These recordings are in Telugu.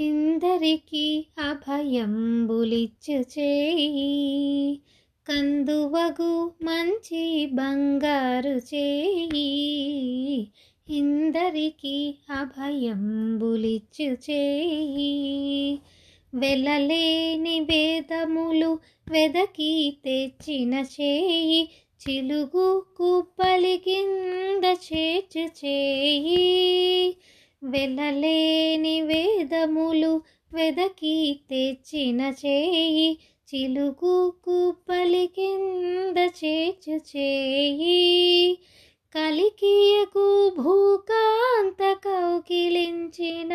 ఇందరికి అభయంబులిచ్చు చేయి. కందువగు మంచి బంగారు చేయి. ఇందరికి అభయంబులిచ్చు చేయి. వెలలేని వేదములు వెదకి తెచ్చిన చేయి. చిలుగు కుప్పలి కింద చేర్చు చేయి. వెలలేని వేదములు వెదకి తెచ్చిన చేయి చిలుకు కుప్పలి కింద చేచు చేయి. కలికియకు భూకాంత కౌకిలించిన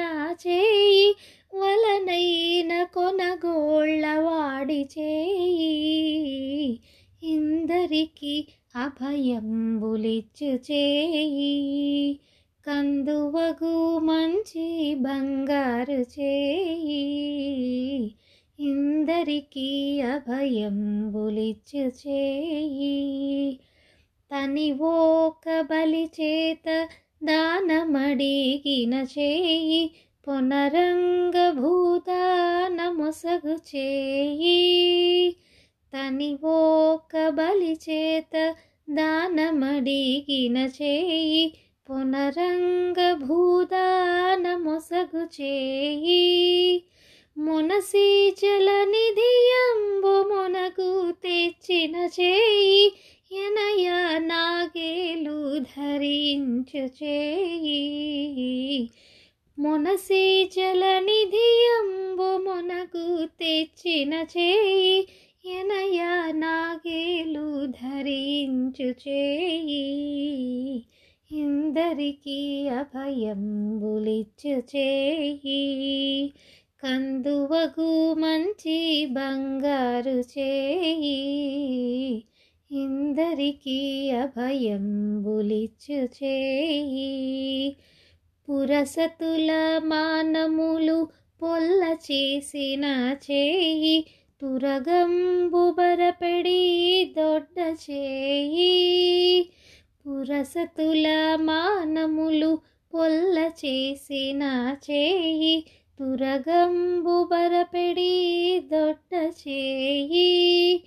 చేయి వలనైన కొనగోళ్ళ వాడి చేయి. ఇందరికి అభయంబులిచ్చు చేయి. కందువగు మంచి బంగారు చేయి ఇందరికి అభయంబులిచ్చు చేయి. తని ఓక బలి చేత దానమడిగిన చేయి పునరంగ మొసగు చేయి. తని ఓక బలి చేత దానమడిగిన చేయి పునరంగభూదానమొసగు చేయి మునసి జల నిధియంబు మొనకు తెచ్చిన చేయి. ఎనయ నాగేలు ధరించు చేయి. మునసి జల నిధియంబు మొనకు తెచ్చిన చేయి. ఎనయ నాగేలు ధరించు చేయి. ఇందరికి అభయంబులిచ్చు చేయి. కందువగు మంచి బంగారు చేయి. ఇందరికి అభయంబులిచ్చు చేయి. పురసతుల మానములు పొల్ల చేసిన చేయి. తురగంబు బరపెడి దొడ్డ చేయి. పురసతుల మానములు పొల్ల చేసిన చేయి తురగంబు బరపెడి దొడ్డ చేయి.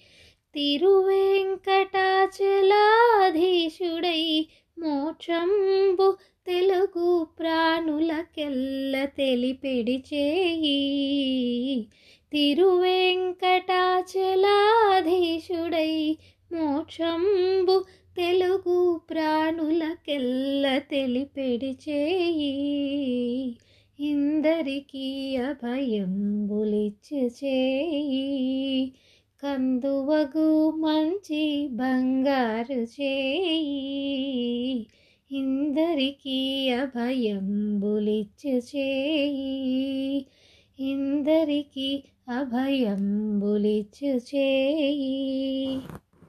తిరువెంకటాచలాధీశుడై మోక్షంబు తెలుగు ప్రాణులకెల్ల తెలిపెడి చేయి. తిరువెంకటాచలాధీశుడై మోక్షంబు తెలుగు ప్రాణులకెల్ల తెలిపెడి చేయి. ఇందరికి అభయంబులిచ్చు చేయి. కందువగు మంచి బంగారు చేయి. ఇందరికి అభయంబులిచ్చు చేయి. ఇందరికి అభయంబులిచ్చు చేయి.